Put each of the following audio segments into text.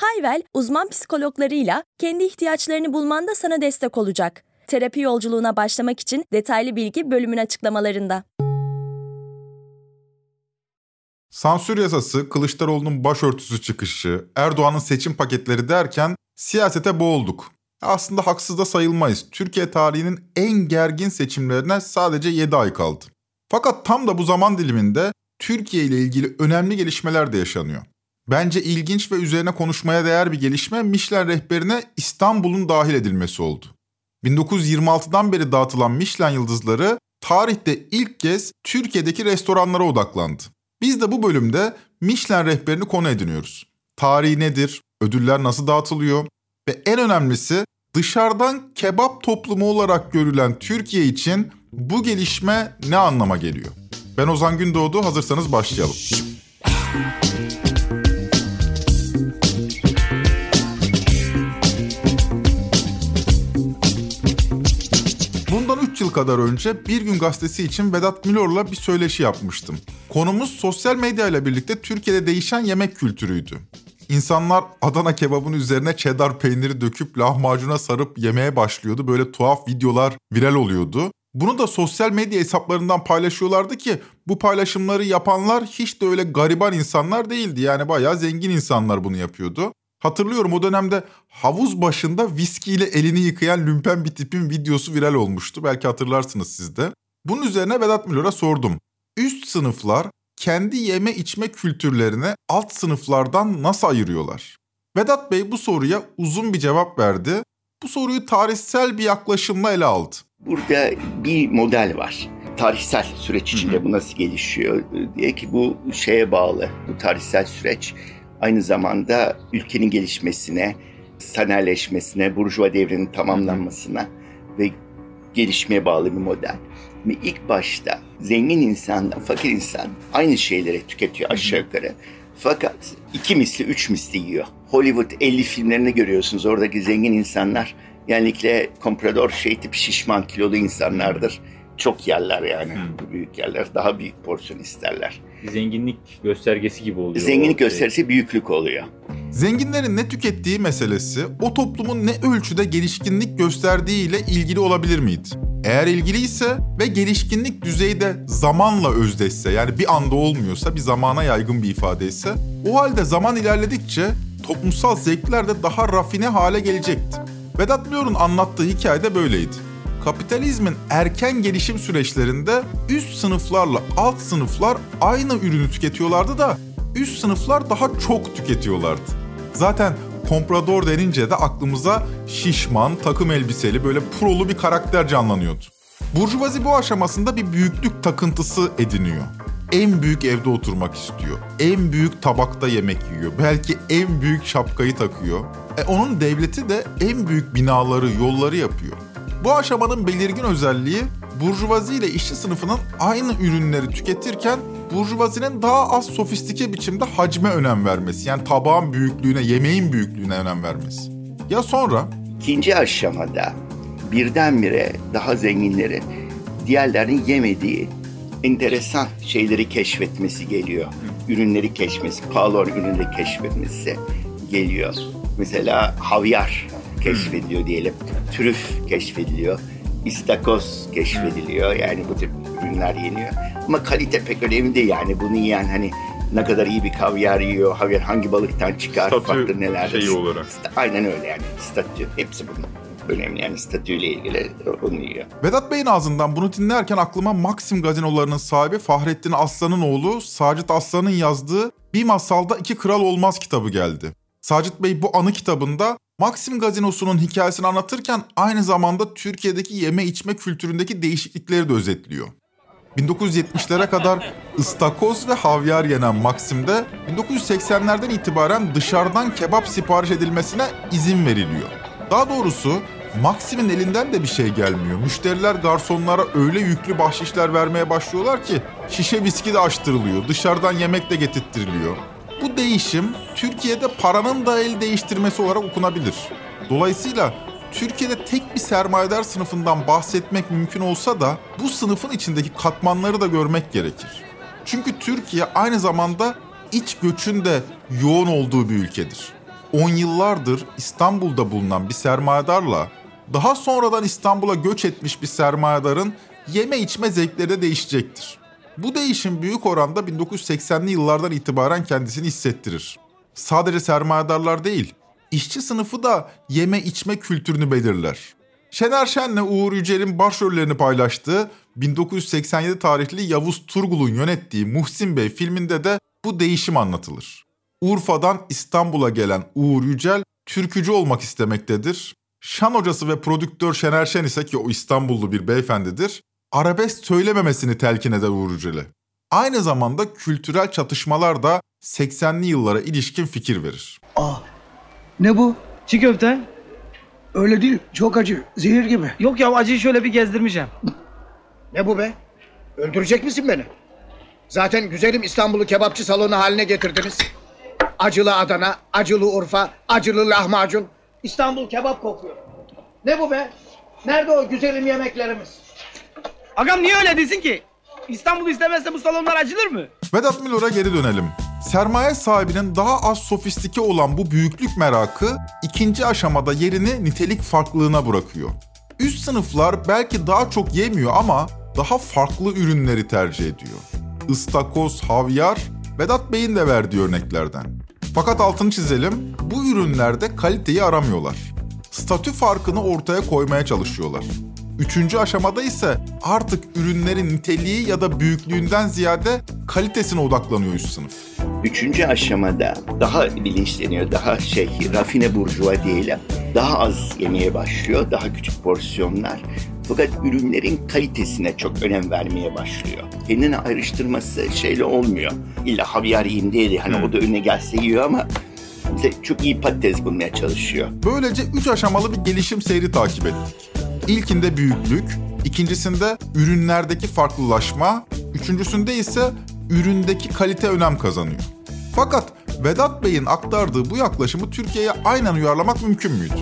Hayvel, uzman psikologlarıyla kendi ihtiyaçlarını bulmanda sana destek olacak. Terapi yolculuğuna başlamak için detaylı bilgi bölümün açıklamalarında. Sansür yasası, Kılıçdaroğlu'nun başörtüsü çıkışı, Erdoğan'ın seçim paketleri derken siyasete boğulduk. Aslında haksız da sayılmayız. Türkiye tarihinin en gergin seçimlerine sadece 7 ay kaldı. Fakat tam da bu zaman diliminde Türkiye ile ilgili önemli gelişmeler de yaşanıyor. Bence ilginç ve üzerine konuşmaya değer bir gelişme Michelin rehberine İstanbul'un dahil edilmesi oldu. 1926'dan beri dağıtılan Michelin yıldızları tarihte ilk kez Türkiye'deki restoranlara odaklandı. Biz de bu bölümde Michelin rehberini konu ediniyoruz. Tarihi nedir? Ödüller nasıl dağıtılıyor? Ve en önemlisi dışarıdan kebap toplumu olarak görülen Türkiye için bu gelişme ne anlama geliyor? Ben Ozan Gündoğdu, hazırsanız başlayalım. Kadar önce Bir Gün Gazetesi için Vedat Milor'la bir söyleşi yapmıştım. Konumuz sosyal medya ile birlikte Türkiye'de değişen yemek kültürüydü. İnsanlar Adana kebabın üzerine cheddar peyniri döküp lahmacuna sarıp yemeye başlıyordu. Böyle tuhaf videolar viral oluyordu. Bunu da sosyal medya hesaplarından paylaşıyorlardı ki bu paylaşımları yapanlar hiç de öyle gariban insanlar değildi. Yani bayağı zengin insanlar bunu yapıyordu. Hatırlıyorum o dönemde havuz başında viskiyle elini yıkayan lümpen bir tipin videosu viral olmuştu. Belki hatırlarsınız siz de. Bunun üzerine Vedat Milor'a sordum. Üst sınıflar kendi yeme içme kültürlerini alt sınıflardan nasıl ayırıyorlar? Vedat Bey bu soruya uzun bir cevap verdi. Bu soruyu tarihsel bir yaklaşımla ele aldı. Burada bir model var. Tarihsel süreç içinde bu nasıl gelişiyor diye ki bu şeye bağlı. Bu tarihsel süreç aynı zamanda ülkenin gelişmesine, sanayileşmesine, burjuva devrinin tamamlanmasına ve gelişmeye bağlı bir model. Ve ilk başta zengin insanla fakir insan aynı şeyleri tüketiyor aşağı yukarı. Fakat iki misli, üç misli yiyor. Hollywood 50 filmlerini görüyorsunuz. Oradaki zengin insanlar genellikle komprador şey tip şişman kilolu insanlardır. Çok yerler yani. Hmm. Büyük yerler. Daha büyük porsiyon isterler. Zenginlik göstergesi gibi oluyor. Zenginlik gösterisi büyüklük oluyor. Zenginlerin ne tükettiği meselesi o toplumun ne ölçüde gelişkinlik gösterdiği ile ilgili olabilir miydi? Eğer ilgiliyse ve gelişkinlik düzeyde zamanla özdeşse yani bir anda olmuyorsa bir zamana yaygın bir ifade ise o halde zaman ilerledikçe toplumsal zevkler de daha rafine hale gelecekti. Vedat Milor'un anlattığı hikaye de böyleydi. Kapitalizmin erken gelişim süreçlerinde üst sınıflarla alt sınıflar aynı ürünü tüketiyorlardı da üst sınıflar daha çok tüketiyorlardı. Zaten komprador denince de aklımıza şişman, takım elbiseli böyle prolu bir karakter canlanıyordu. Burjuvazi bu aşamasında bir büyüklük takıntısı ediniyor. En büyük evde oturmak istiyor. En büyük tabakta yemek yiyor. Belki en büyük şapkayı takıyor. E onun devleti de en büyük binaları, yolları yapıyor. Bu aşamanın belirgin özelliği burjuvazi ile işçi sınıfının aynı ürünleri tüketirken burjuvazinin daha az sofistike biçimde hacme önem vermesi. Yani tabağın büyüklüğüne, yemeğin büyüklüğüne önem vermesi. Ya sonra? İkinci aşamada birdenbire daha zenginlerin diğerlerinin yemediği enteresan şeyleri keşfetmesi geliyor. Ürünleri keşfetmesi, pahalı ürünleri keşfetmesi geliyor. Mesela havyar keşfediliyor diyelim. Trüf keşfediliyor. İstakoz keşfediliyor. Yani bu tip ürünler yeniyor. Ama kalite pek önemli değil yani. Bunu yiyen hani ne kadar iyi bir kavyar yiyor, havyar hangi balıktan çıkar, statü farklı neler. şeyi olarak. Aynen öyle yani. Statü. Hepsi bunun önemli yani statüyle ilgili onu yiyor. Vedat Bey'in ağzından bunu dinlerken aklıma Maxim gazinolarının sahibi Fahrettin Aslan'ın oğlu Sacit Aslan'ın yazdığı Bir Masalda İki Kral Olmaz kitabı geldi. Sacit Bey bu anı kitabında Maxim Gazinosu'nun hikayesini anlatırken aynı zamanda Türkiye'deki yeme içme kültüründeki değişiklikleri de özetliyor. 1970'lere kadar ıstakoz ve havyar yenen Maxim'de 1980'lerden itibaren dışarıdan kebap sipariş edilmesine izin veriliyor. Daha doğrusu Maxim'in elinden de bir şey gelmiyor. Müşteriler garsonlara öyle yüklü bahşişler vermeye başlıyorlar ki şişe viski de açtırılıyor, dışarıdan yemek de getirttiriliyor. Bu değişim Türkiye'de paranın da el değiştirmesi olarak okunabilir. Dolayısıyla Türkiye'de tek bir sermayedar sınıfından bahsetmek mümkün olsa da bu sınıfın içindeki katmanları da görmek gerekir. Çünkü Türkiye aynı zamanda iç göçün de yoğun olduğu bir ülkedir. 10 yıllardır İstanbul'da bulunan bir sermayedarla daha sonradan İstanbul'a göç etmiş bir sermayedarın yeme içme zevkleri de değişecektir. Bu değişim büyük oranda 1980'li yıllardan itibaren kendisini hissettirir. Sadece sermayedarlar değil, işçi sınıfı da yeme içme kültürünü belirler. Şener Şen'le Uğur Yücel'in başrollerini paylaştığı 1987 tarihli Yavuz Turgul'un yönettiği Muhsin Bey filminde de bu değişim anlatılır. Urfa'dan İstanbul'a gelen Uğur Yücel türkücü olmak istemektedir. Şan hocası ve prodüktör Şener Şen ise ki o İstanbullu bir beyefendidir, arabesk söylememesini telkin eder Uğur Yücel'e. Aynı zamanda kültürel çatışmalar da 80'li yıllara ilişkin fikir verir. Aa, ne bu? Çiğ köfte. Öyle değil, çok acı, zehir gibi. Yok ya acıyı şöyle bir gezdirmeyeceğim. Ne bu be? Öldürecek misin beni? Zaten güzelim İstanbul'u kebapçı salonu haline getirdiniz. Acılı Adana, acılı Urfa, acılı lahmacun. İstanbul kebap kokuyor. Ne bu be? Nerede o güzelim yemeklerimiz? Agam niye öyle desin ki? İstanbul istemezse bu salonlar açılır mı? Vedat Milor'a geri dönelim. Sermaye sahibinin daha az sofistike olan bu büyüklük merakı ikinci aşamada yerini nitelik farklılığına bırakıyor. Üst sınıflar belki daha çok yemiyor ama daha farklı ürünleri tercih ediyor. Istakoz, havyar, Vedat Bey'in de verdiği örneklerden. Fakat altını çizelim, bu ürünlerde kaliteyi aramıyorlar. Statü farkını ortaya koymaya çalışıyorlar. Üçüncü aşamada ise artık ürünlerin niteliği ya da büyüklüğünden ziyade kalitesine odaklanıyor üst sınıf. Üçüncü aşamada daha bilinçleniyor, daha şey rafine burjuva diyelim. Daha az yemeye başlıyor, daha küçük porsiyonlar. Fakat ürünlerin kalitesine çok önem vermeye başlıyor. Kendini ayrıştırması şeyle olmuyor. İlla havyar yiyeyim diye de hani o da önüne gelse yiyor ama çok iyi patates bulmaya çalışıyor. Böylece üç aşamalı bir gelişim seyri takip ettik. İlkinde büyüklük, ikincisinde ürünlerdeki farklılaşma, üçüncüsünde ise üründeki kalite önem kazanıyor. Fakat Vedat Bey'in aktardığı bu yaklaşımı Türkiye'ye aynen uyarlamak mümkün müydü?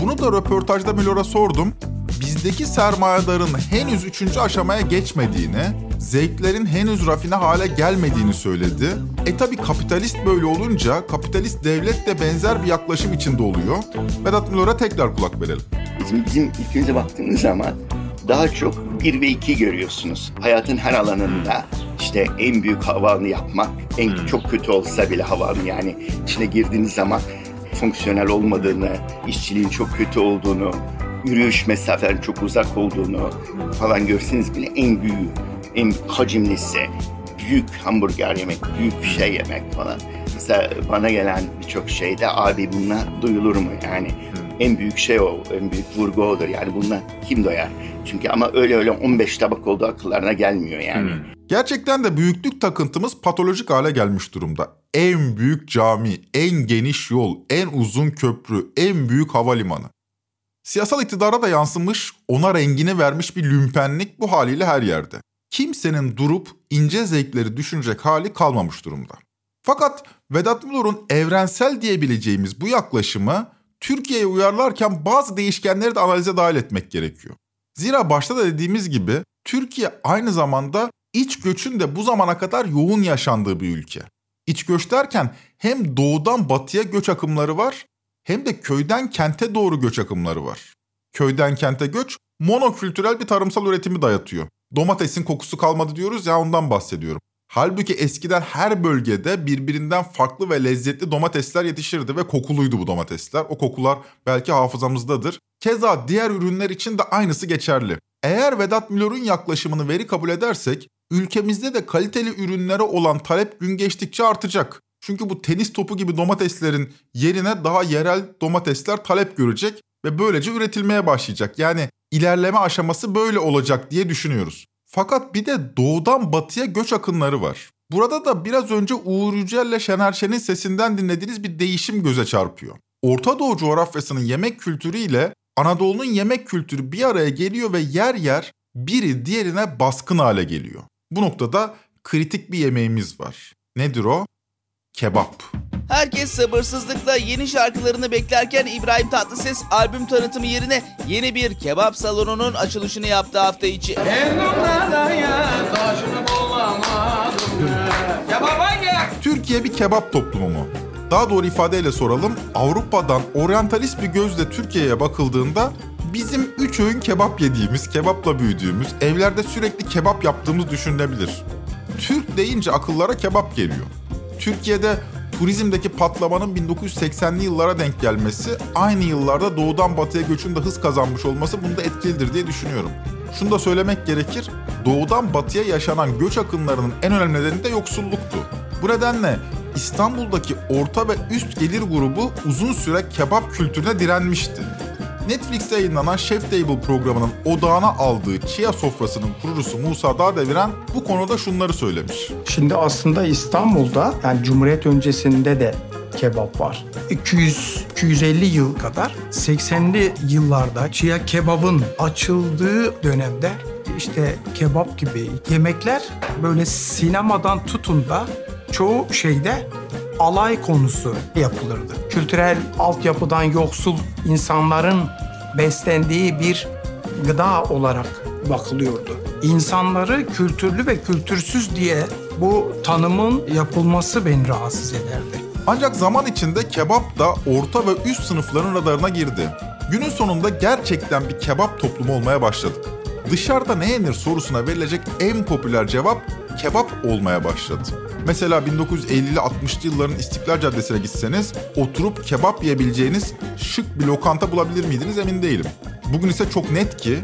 Bunu da röportajda Milor'a sordum. Bizdeki sermayedarın henüz üçüncü aşamaya geçmediğini, zevklerin henüz rafine hale gelmediğini söyledi. E tabi kapitalist böyle olunca kapitalist devlet de benzer bir yaklaşım içinde oluyor. Vedat Milor'a tekrar kulak verelim. Bizim, bizim ülkemize baktığınız zaman daha çok bir ve iki görüyorsunuz. Hayatın her alanında işte en büyük havanı yapmak, en çok kötü olsa bile havanı yani içine girdiğiniz zaman fonksiyonel olmadığını, işçiliğin çok kötü olduğunu, yürüyüş mesafelerin çok uzak olduğunu falan görseniz bile en büyüğü, en hacimlisi, büyük hamburger yemek, büyük bir şey yemek falan. Mesela bana gelen birçok şeyde abi bununla duyulur mu yani? En büyük şey o, en büyük vurgu odur. Yani bununla kim doyar? Çünkü ama öyle öyle 15 tabak olduğu akıllarına gelmiyor yani. Gerçekten de büyüklük takıntımız patolojik hale gelmiş durumda. En büyük cami, en geniş yol, en uzun köprü, en büyük havalimanı. Siyasal iktidara da yansımış, ona rengini vermiş bir lümpenlik bu haliyle her yerde. Kimsenin durup ince zevkleri düşünecek hali kalmamış durumda. Fakat Vedat Milor'un evrensel diyebileceğimiz bu yaklaşımı Türkiye'ye uyarlarken bazı değişkenleri de analize dahil etmek gerekiyor. Zira başta da dediğimiz gibi Türkiye aynı zamanda iç göçün de bu zamana kadar yoğun yaşandığı bir ülke. İç göç derken hem doğudan batıya göç akımları var hem de köyden kente doğru göç akımları var. Köyden kente göç monokültürel bir tarımsal üretimi dayatıyor. Domatesin kokusu kalmadı diyoruz ya ondan bahsediyorum. Halbuki eskiden her bölgede birbirinden farklı ve lezzetli domatesler yetişirdi ve kokuluydu bu domatesler. O kokular belki hafızamızdadır. Keza diğer ürünler için de aynısı geçerli. Eğer Vedat Milor'un yaklaşımını veri kabul edersek, ülkemizde de kaliteli ürünlere olan talep gün geçtikçe artacak. Çünkü bu tenis topu gibi domateslerin yerine daha yerel domatesler talep görecek ve böylece üretilmeye başlayacak. Yani ilerleme aşaması böyle olacak diye düşünüyoruz. Fakat bir de doğudan batıya göç akınları var. Burada da biraz önce Uğur Yücel ile Şener Şen'in sesinden dinlediğiniz bir değişim göze çarpıyor. Orta Doğu coğrafyasının yemek kültürü ile Anadolu'nun yemek kültürü bir araya geliyor ve yer yer biri diğerine baskın hale geliyor. Bu noktada kritik bir yemeğimiz var. Nedir o? Kebap. Herkes sabırsızlıkla yeni şarkılarını beklerken İbrahim Tatlıses albüm tanıtımı yerine yeni bir kebap salonunun açılışını yaptı hafta içi. Türkiye bir kebap toplumu mu? Daha doğru ifadeyle soralım. Avrupa'dan oryantalist bir gözle Türkiye'ye bakıldığında bizim üç öğün kebap yediğimiz, kebapla büyüdüğümüz, evlerde sürekli kebap yaptığımız düşünülebilir. Türk deyince akıllara kebap geliyor. Türkiye'de turizmdeki patlamanın 1980'li yıllara denk gelmesi, aynı yıllarda doğudan batıya göçün de hız kazanmış olması bunda etkilidir diye düşünüyorum. Şunu da söylemek gerekir, doğudan batıya yaşanan göç akınlarının en önemli nedeni de yoksulluktu. Bu nedenle İstanbul'daki orta ve üst gelir grubu uzun süre kebap kültürüne direnmişti. Netflix'te yayınlanan Chef Table programının odağına aldığı Chia sofrasının kurucusu Musa Dağdeviren bu konuda şunları söylemiş. Şimdi aslında İstanbul'da yani Cumhuriyet öncesinde de kebap var. 200-250 yıl kadar 80'li yıllarda Chia kebabın açıldığı dönemde işte kebap gibi yemekler böyle sinemadan tutun da çoğu şeyde alay konusu yapılırdı. Kültürel altyapıdan yoksul insanların beslendiği bir gıda olarak bakılıyordu. İnsanları kültürlü ve kültürsüz diye bu tanımın yapılması beni rahatsız ederdi. Ancak zaman içinde kebap da orta ve üst sınıfların radarına girdi. Günün sonunda gerçekten bir kebap toplumu olmaya başladık. Dışarıda ne yenir sorusuna verilecek en popüler cevap kebap olmaya başladı. Mesela 1950'li 60'lı yılların İstiklal Caddesi'ne gitseniz oturup kebap yiyebileceğiniz şık bir lokanta bulabilir miydiniz emin değilim. Bugün ise çok net ki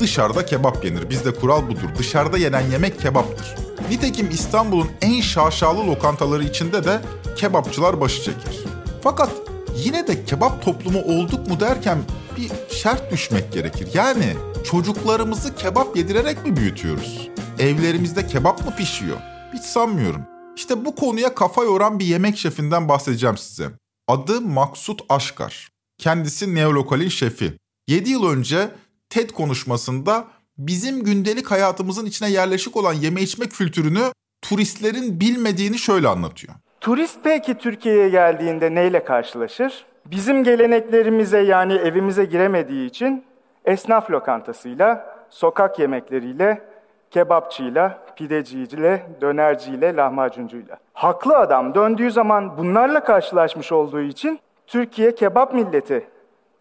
dışarıda kebap yenir. Bizde kural budur. Dışarıda yenen yemek kebaptır. Nitekim İstanbul'un en şaşalı lokantaları içinde de kebapçılar başı çeker. Fakat yine de kebap toplumu olduk mu derken bir şart düşmek gerekir. Yani çocuklarımızı kebap yedirerek mi büyütüyoruz? Evlerimizde kebap mı pişiyor? Hiç sanmıyorum. İşte bu konuya kafa yoran bir yemek şefinden bahsedeceğim size. Adı Maksut Aşkar. Kendisi Neolokal'in şefi. 7 yıl önce TED konuşmasında bizim gündelik hayatımızın içine yerleşik olan yeme içme kültürünü turistlerin bilmediğini şöyle anlatıyor. Turist peki Türkiye'ye geldiğinde neyle karşılaşır? Bizim geleneklerimize yani evimize giremediği için esnaf lokantasıyla, sokak yemekleriyle, kebapçıyla, pideciyle, dönerciyle, lahmacuncuyla. Haklı adam döndüğü zaman bunlarla karşılaşmış olduğu için Türkiye kebap milleti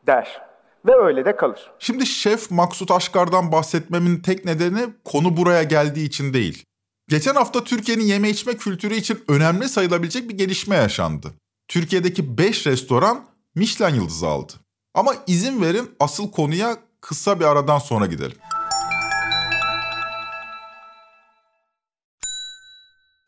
der ve öyle de kalır. Şimdi Şef Maksut Aşkar'dan bahsetmemin tek nedeni konu buraya geldiği için değil. Geçen hafta Türkiye'nin yeme içme kültürü için önemli sayılabilecek bir gelişme yaşandı. Türkiye'deki 5 restoran Michelin yıldızı aldı. Ama izin verin asıl konuya kısa bir aradan sonra gidelim.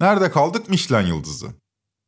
Nerede kaldık Michelin yıldızı?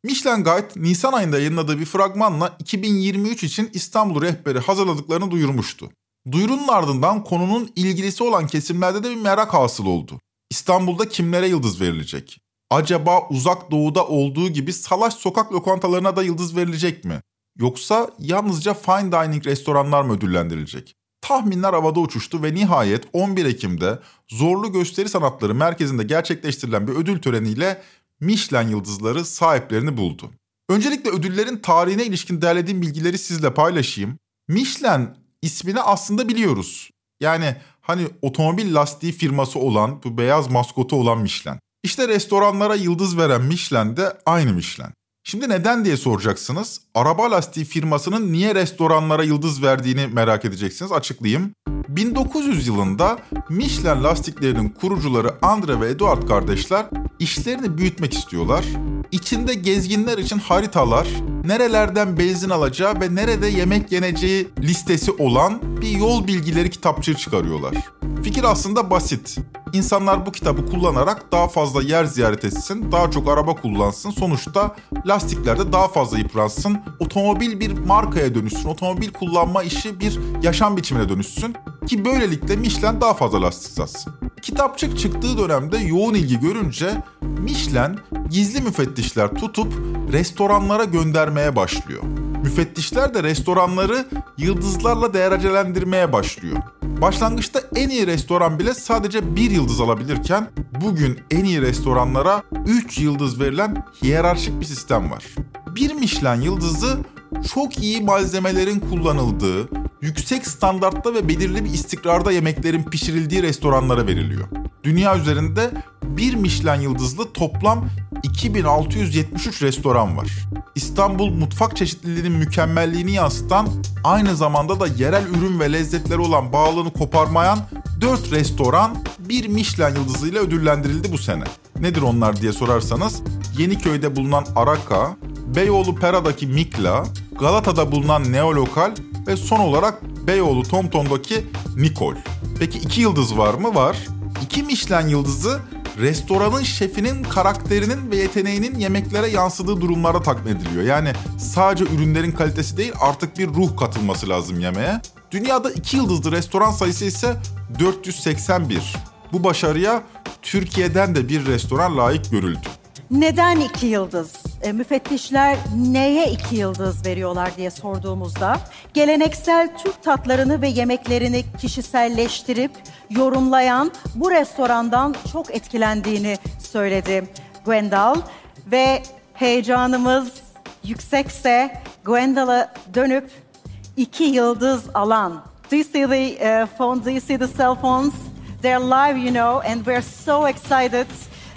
Michelin Guide Nisan ayında yayınladığı bir fragmanla 2023 için İstanbul rehberi hazırladıklarını duyurmuştu. Duyurunun ardından konunun ilgilisi olan kesimlerde de bir merak hasıl oldu. İstanbul'da kimlere yıldız verilecek? Acaba uzak doğuda olduğu gibi salaş sokak lokantalarına da yıldız verilecek mi? Yoksa yalnızca fine dining restoranlar mı ödüllendirilecek? Tahminler havada uçuştu ve nihayet 11 Ekim'de Zorlu Gösteri Sanatları Merkezi'nde gerçekleştirilen bir ödül töreniyle Michelin yıldızları sahiplerini buldu. Öncelikle ödüllerin tarihine ilişkin derlediğim bilgileri sizle paylaşayım. Michelin ismini aslında biliyoruz. Yani hani otomobil lastiği firması olan bu beyaz maskotu olan Michelin. İşte restoranlara yıldız veren Michelin de aynı Michelin. Şimdi neden diye soracaksınız. Araba lastiği firmasının niye restoranlara yıldız verdiğini merak edeceksiniz. Açıklayayım. 1900 yılında Michelin lastiklerinin kurucuları Andre ve Eduard kardeşler işlerini büyütmek istiyorlar. İçinde gezginler için haritalar, nerelerden benzin alacağı ve nerede yemek yeneceği listesi olan bir yol bilgileri kitapçığı çıkarıyorlar. Fikir aslında basit. İnsanlar bu kitabı kullanarak daha fazla yer ziyaret etsin, daha çok araba kullansın. Sonuçta lastiklerde daha fazla yıpransın. Otomobil bir markaya dönüşsün. Otomobil kullanma işi bir yaşam biçimine dönüşsün. Ki böylelikle Michelin daha fazla lastik satsın. Kitapçık çıktığı dönemde yoğun ilgi görünce Michelin gizli müfettişler tutup restoranlara göndermeye başlıyor. Müfettişler de restoranları yıldızlarla derecelendirmeye başlıyor. Başlangıçta en iyi restoran bile sadece bir yıldız alabilirken bugün en iyi restoranlara 3 yıldız verilen hiyerarşik bir sistem var. Bir Michelin yıldızı çok iyi malzemelerin kullanıldığı, yüksek standartta ve belirli bir istikrarda yemeklerin pişirildiği restoranlara veriliyor. Dünya üzerinde bir Michelin yıldızlı toplam 2673 restoran var. İstanbul mutfak çeşitliliğinin mükemmelliğini yansıtan, aynı zamanda da yerel ürün ve lezzetleri olan bağlılığını koparmayan 4 restoran bir Michelin yıldızıyla ödüllendirildi bu sene. Nedir onlar diye sorarsanız Yeniköy'de bulunan Araka, Beyoğlu Pera'daki Mikla, Galata'da bulunan Neolokal ve son olarak Beyoğlu Tomtom'daki Nikol. Peki iki yıldız var mı? Var. İki Michelin yıldızı restoranın şefinin karakterinin ve yeteneğinin yemeklere yansıdığı durumlarda takdim ediliyor. Yani sadece ürünlerin kalitesi değil artık bir ruh katılması lazım yemeğe. Dünyada iki yıldızlı restoran sayısı ise 481. Bu başarıya Türkiye'den de bir restoran layık görüldü. Neden iki yıldız? E, müfettişler neye iki yıldız veriyorlar diye sorduğumuzda geleneksel Türk tatlarını ve yemeklerini kişiselleştirip yorumlayan bu restorandan çok etkilendiğini söyledi Gwendal ve heyecanımız yüksekse Gwendal'a dönüp iki yıldız alan. Do you see the uh, phones? Do you see the cell phones? They're live, you know, and we're so excited.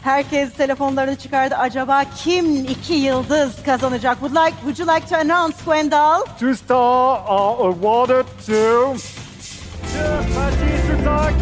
Herkes telefonlarını çıkardı. Acaba kim iki yıldız kazanacak? Would like, would you like to announce, Gwendal? Two star are awarded to Fatih Tutak.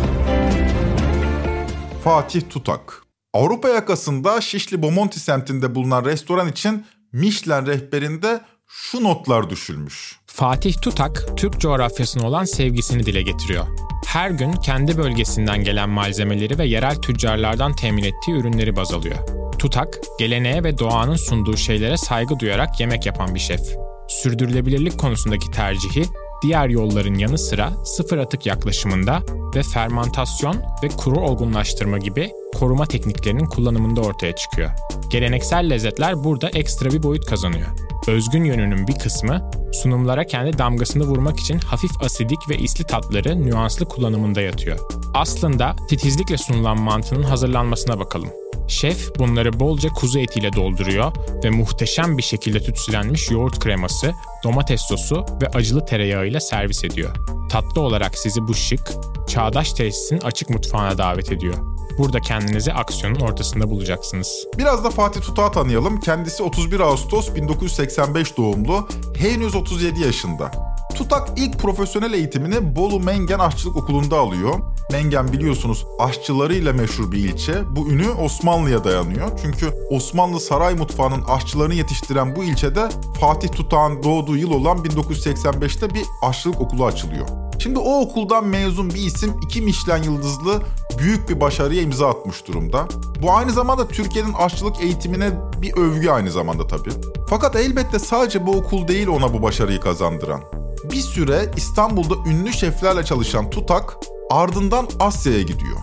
Fatih Tutak. Avrupa yakasında Şişli Bomonti semtinde bulunan restoran için Michelin rehberinde şu notlar düşülmüş. Fatih Tutak, Türk coğrafyasına olan sevgisini dile getiriyor. Her gün kendi bölgesinden gelen malzemeleri ve yerel tüccarlardan temin ettiği ürünleri baz alıyor. Tutak, geleneğe ve doğanın sunduğu şeylere saygı duyarak yemek yapan bir şef. Sürdürülebilirlik konusundaki tercihi diğer yolların yanı sıra sıfır atık yaklaşımında ve fermantasyon ve kuru olgunlaştırma gibi koruma tekniklerinin kullanımında ortaya çıkıyor. Geleneksel lezzetler burada ekstra bir boyut kazanıyor. Özgün yönünün bir kısmı sunumlara kendi damgasını vurmak için hafif asidik ve isli tatları nüanslı kullanımında yatıyor. Aslında titizlikle sunulan mantının hazırlanmasına bakalım. Şef bunları bolca kuzu etiyle dolduruyor ve muhteşem bir şekilde tütsülenmiş yoğurt kreması, domates sosu ve acılı tereyağıyla servis ediyor. Tatlı olarak sizi bu şık, çağdaş tesisin açık mutfağına davet ediyor. Burada kendinizi aksiyonun ortasında bulacaksınız. Biraz da Fatih Tutak'ı tanıyalım. Kendisi 31 Ağustos 1985 doğumlu, henüz 37 yaşında. Tutak ilk profesyonel eğitimini Bolu Mengen Aşçılık Okulu'nda alıyor. Mengen biliyorsunuz aşçılarıyla meşhur bir ilçe. Bu ünü Osmanlı'ya dayanıyor. Çünkü Osmanlı saray mutfağının aşçılarını yetiştiren bu ilçede Fatih Tutak'ın doğduğu yıl olan 1985'te bir aşçılık okulu açılıyor. Şimdi o okuldan mezun bir isim iki Michelin yıldızlı büyük bir başarıya imza atmış durumda. Bu aynı zamanda Türkiye'nin aşçılık eğitimine bir övgü aynı zamanda tabii. Fakat elbette sadece bu okul değil ona bu başarıyı kazandıran. Bir süre İstanbul'da ünlü şeflerle çalışan Tutak ardından Asya'ya gidiyor.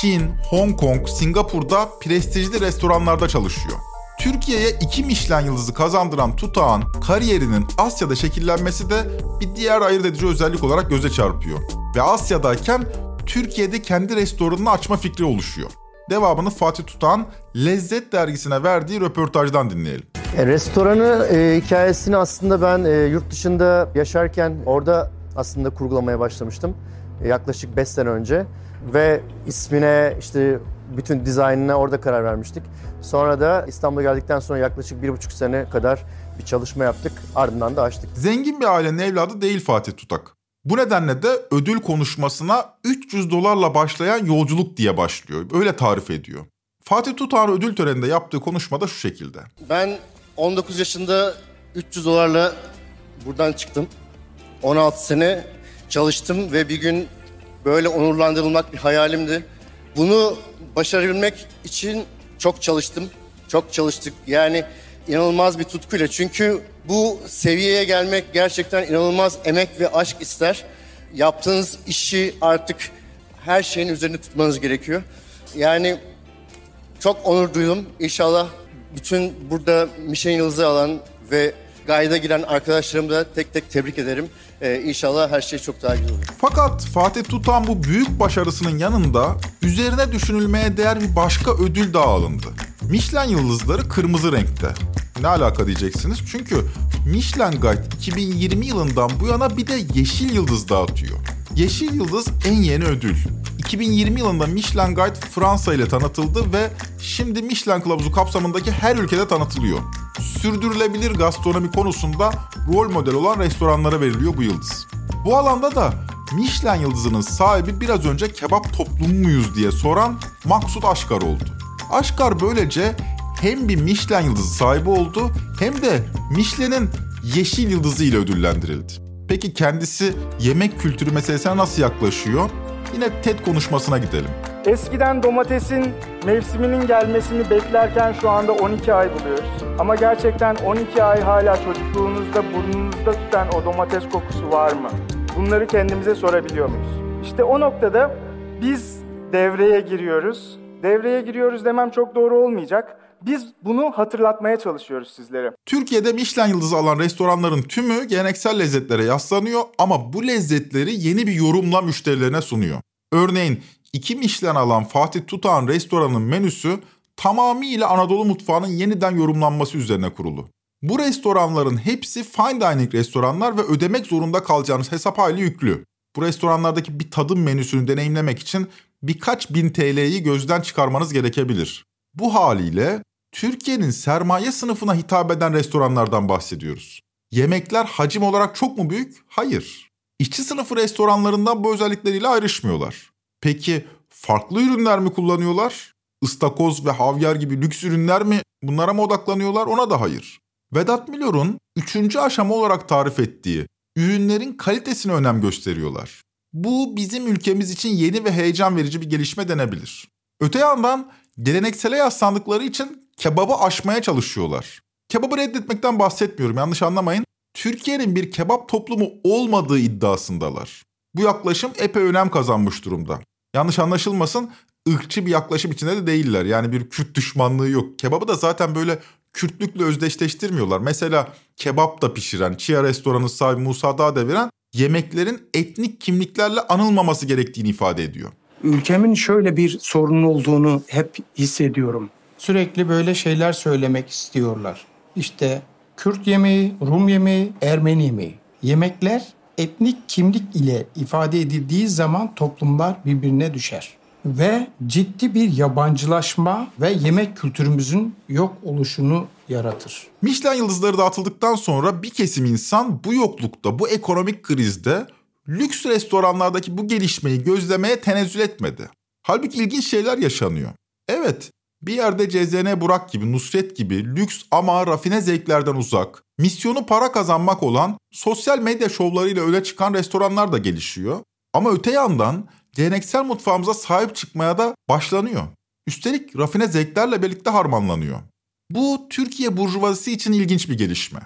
Çin, Hong Kong, Singapur'da prestijli restoranlarda çalışıyor. Türkiye'ye iki Michelin yıldızı kazandıran Tutak'ın kariyerinin Asya'da şekillenmesi de bir diğer ayırt edici özellik olarak göze çarpıyor. Ve Asya'dayken Türkiye'de kendi restoranını açma fikri oluşuyor. Devamını Fatih Tutak'ın Lezzet dergisine verdiği röportajdan dinleyelim. E, restoranı e, hikayesini aslında ben e, yurt dışında yaşarken orada aslında kurgulamaya başlamıştım. Yaklaşık 5 sene önce. Ve ismine işte bütün dizaynına orada karar vermiştik. Sonra da İstanbul'a geldikten sonra yaklaşık bir buçuk sene kadar bir çalışma yaptık. Ardından da açtık. Zengin bir ailenin evladı değil Fatih Tutak. Bu nedenle de ödül konuşmasına 300 dolarla başlayan yolculuk diye başlıyor. Öyle tarif ediyor. Fatih Tutak'ın ödül töreninde yaptığı konuşmada şu şekilde. Ben 19 yaşında 300 dolarla buradan çıktım. 16 sene çalıştım ve bir gün böyle onurlandırılmak bir hayalimdi. Bunu başarabilmek için çok çalıştım. Çok çalıştık. Yani inanılmaz bir tutkuyla. Çünkü bu seviyeye gelmek gerçekten inanılmaz emek ve aşk ister. Yaptığınız işi artık her şeyin üzerinde tutmanız gerekiyor. Yani çok onur duydum. İnşallah bütün burada Michelin Yıldızı alan ve Gayda giren arkadaşlarımı da tek tek tebrik ederim. Ee, inşallah her şey çok daha güzel olur. Fakat Fatih Tutan bu büyük başarısının yanında üzerine düşünülmeye değer bir başka ödül daha alındı. Michelin yıldızları kırmızı renkte. Ne alaka diyeceksiniz? Çünkü Michelin Guide 2020 yılından bu yana bir de yeşil yıldız dağıtıyor. Yeşil Yıldız en yeni ödül. 2020 yılında Michelin Guide Fransa ile tanıtıldı ve şimdi Michelin kılavuzu kapsamındaki her ülkede tanıtılıyor. Sürdürülebilir gastronomi konusunda rol model olan restoranlara veriliyor bu yıldız. Bu alanda da Michelin yıldızının sahibi biraz önce kebap toplumu muyuz diye soran Maksut Aşkar oldu. Aşkar böylece hem bir Michelin yıldızı sahibi oldu hem de Michelin'in yeşil yıldızı ile ödüllendirildi. Peki kendisi yemek kültürü meselesine nasıl yaklaşıyor? Yine TED konuşmasına gidelim. Eskiden domatesin mevsiminin gelmesini beklerken şu anda 12 ay buluyoruz. Ama gerçekten 12 ay hala çocukluğunuzda burnunuzda tutan o domates kokusu var mı? Bunları kendimize sorabiliyor muyuz? İşte o noktada biz devreye giriyoruz. Devreye giriyoruz demem çok doğru olmayacak. Biz bunu hatırlatmaya çalışıyoruz sizlere. Türkiye'de Michelin yıldızı alan restoranların tümü geleneksel lezzetlere yaslanıyor ama bu lezzetleri yeni bir yorumla müşterilerine sunuyor. Örneğin iki Michelin alan Fatih Tutağan restoranın menüsü tamamıyla Anadolu mutfağının yeniden yorumlanması üzerine kurulu. Bu restoranların hepsi fine dining restoranlar ve ödemek zorunda kalacağınız hesap hali yüklü. Bu restoranlardaki bir tadım menüsünü deneyimlemek için birkaç bin TL'yi gözden çıkarmanız gerekebilir. Bu haliyle Türkiye'nin sermaye sınıfına hitap eden restoranlardan bahsediyoruz. Yemekler hacim olarak çok mu büyük? Hayır. İşçi sınıfı restoranlarından bu özellikleriyle ayrışmıyorlar. Peki farklı ürünler mi kullanıyorlar? Istakoz ve havyar gibi lüks ürünler mi bunlara mı odaklanıyorlar? Ona da hayır. Vedat Milor'un üçüncü aşama olarak tarif ettiği ürünlerin kalitesine önem gösteriyorlar. Bu bizim ülkemiz için yeni ve heyecan verici bir gelişme denebilir. Öte yandan geleneksele yaslandıkları için kebabı aşmaya çalışıyorlar. Kebabı reddetmekten bahsetmiyorum yanlış anlamayın. Türkiye'nin bir kebap toplumu olmadığı iddiasındalar. Bu yaklaşım epey önem kazanmış durumda. Yanlış anlaşılmasın ırkçı bir yaklaşım içinde de değiller. Yani bir Kürt düşmanlığı yok. Kebabı da zaten böyle Kürtlükle özdeşleştirmiyorlar. Mesela kebap da pişiren, Chia restoranı sahibi Musa Dağdeviren yemeklerin etnik kimliklerle anılmaması gerektiğini ifade ediyor. Ülkemin şöyle bir sorunu olduğunu hep hissediyorum. Sürekli böyle şeyler söylemek istiyorlar. İşte Kürt yemeği, Rum yemeği, Ermeni yemeği. Yemekler etnik kimlik ile ifade edildiği zaman toplumlar birbirine düşer. Ve ciddi bir yabancılaşma ve yemek kültürümüzün yok oluşunu yaratır. Michelin yıldızları dağıtıldıktan sonra bir kesim insan bu yoklukta, bu ekonomik krizde lüks restoranlardaki bu gelişmeyi gözlemeye tenezzül etmedi. Halbuki ilginç şeyler yaşanıyor. Evet, bir yerde CZN Burak gibi, Nusret gibi lüks ama rafine zevklerden uzak, misyonu para kazanmak olan sosyal medya şovlarıyla öne çıkan restoranlar da gelişiyor. Ama öte yandan geleneksel mutfağımıza sahip çıkmaya da başlanıyor. Üstelik rafine zevklerle birlikte harmanlanıyor. Bu Türkiye burjuvazisi için ilginç bir gelişme.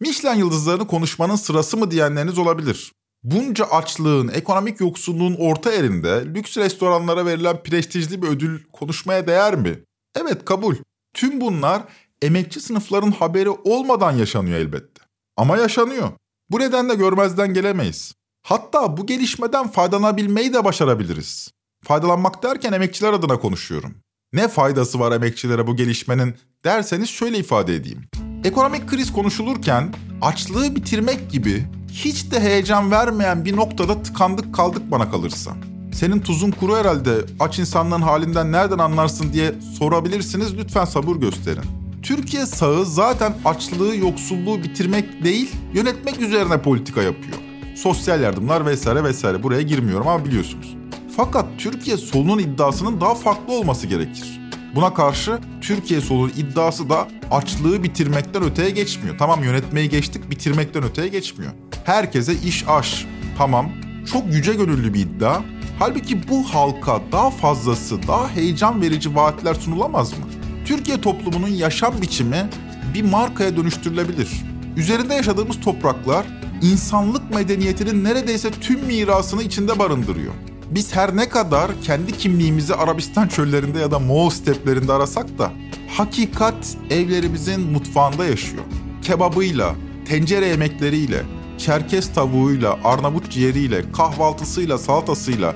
Michelin yıldızlarını konuşmanın sırası mı diyenleriniz olabilir. Bunca açlığın, ekonomik yoksulluğun orta yerinde lüks restoranlara verilen prestijli bir ödül konuşmaya değer mi? Evet kabul. Tüm bunlar emekçi sınıfların haberi olmadan yaşanıyor elbette. Ama yaşanıyor. Bu nedenle görmezden gelemeyiz. Hatta bu gelişmeden faydalanabilmeyi de başarabiliriz. Faydalanmak derken emekçiler adına konuşuyorum. Ne faydası var emekçilere bu gelişmenin derseniz şöyle ifade edeyim. Ekonomik kriz konuşulurken açlığı bitirmek gibi hiç de heyecan vermeyen bir noktada tıkandık kaldık bana kalırsa. Senin tuzun kuru herhalde aç insanların halinden nereden anlarsın diye sorabilirsiniz lütfen sabır gösterin. Türkiye sağı zaten açlığı, yoksulluğu bitirmek değil, yönetmek üzerine politika yapıyor. Sosyal yardımlar vesaire vesaire buraya girmiyorum ama biliyorsunuz. Fakat Türkiye solunun iddiasının daha farklı olması gerekir. Buna karşı Türkiye solunun iddiası da açlığı bitirmekten öteye geçmiyor. Tamam yönetmeyi geçtik bitirmekten öteye geçmiyor. Herkese iş aş. Tamam çok yüce gönüllü bir iddia. Halbuki bu halka daha fazlası, daha heyecan verici vaatler sunulamaz mı? Türkiye toplumunun yaşam biçimi bir markaya dönüştürülebilir. Üzerinde yaşadığımız topraklar insanlık medeniyetinin neredeyse tüm mirasını içinde barındırıyor. Biz her ne kadar kendi kimliğimizi Arabistan çöllerinde ya da Moğol steplerinde arasak da hakikat evlerimizin mutfağında yaşıyor. Kebabıyla, tencere yemekleriyle, Çerkez tavuğuyla, Arnavut ciğeriyle, kahvaltısıyla, salatasıyla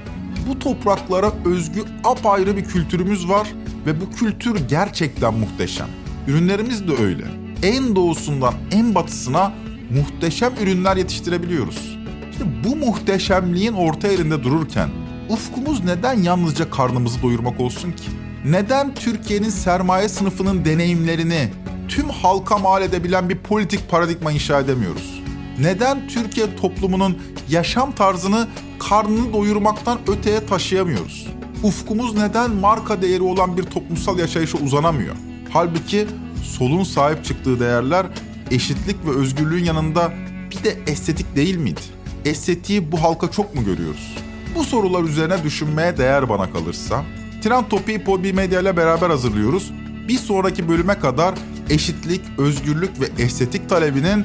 bu topraklara özgü apayrı bir kültürümüz var ve bu kültür gerçekten muhteşem. Ürünlerimiz de öyle. En doğusundan en batısına muhteşem ürünler yetiştirebiliyoruz. İşte bu muhteşemliğin orta yerinde dururken ufkumuz neden yalnızca karnımızı doyurmak olsun ki? Neden Türkiye'nin sermaye sınıfının deneyimlerini tüm halka mal edebilen bir politik paradigma inşa edemiyoruz? Neden Türkiye toplumunun yaşam tarzını karnını doyurmaktan öteye taşıyamıyoruz? Ufkumuz neden marka değeri olan bir toplumsal yaşayışa uzanamıyor? Halbuki solun sahip çıktığı değerler eşitlik ve özgürlüğün yanında bir de estetik değil miydi? Estetiği bu halka çok mu görüyoruz? Bu sorular üzerine düşünmeye değer bana kalırsa. Trend Topi'yi Podbi Medya ile beraber hazırlıyoruz. Bir sonraki bölüme kadar eşitlik, özgürlük ve estetik talebinin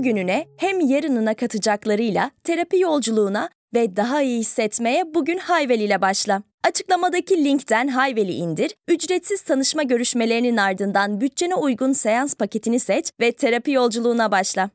bugününe hem yarınına katacaklarıyla terapi yolculuğuna ve daha iyi hissetmeye bugün Hayvel ile başla. Açıklamadaki linkten Hayvel'i indir, ücretsiz tanışma görüşmelerinin ardından bütçene uygun seans paketini seç ve terapi yolculuğuna başla.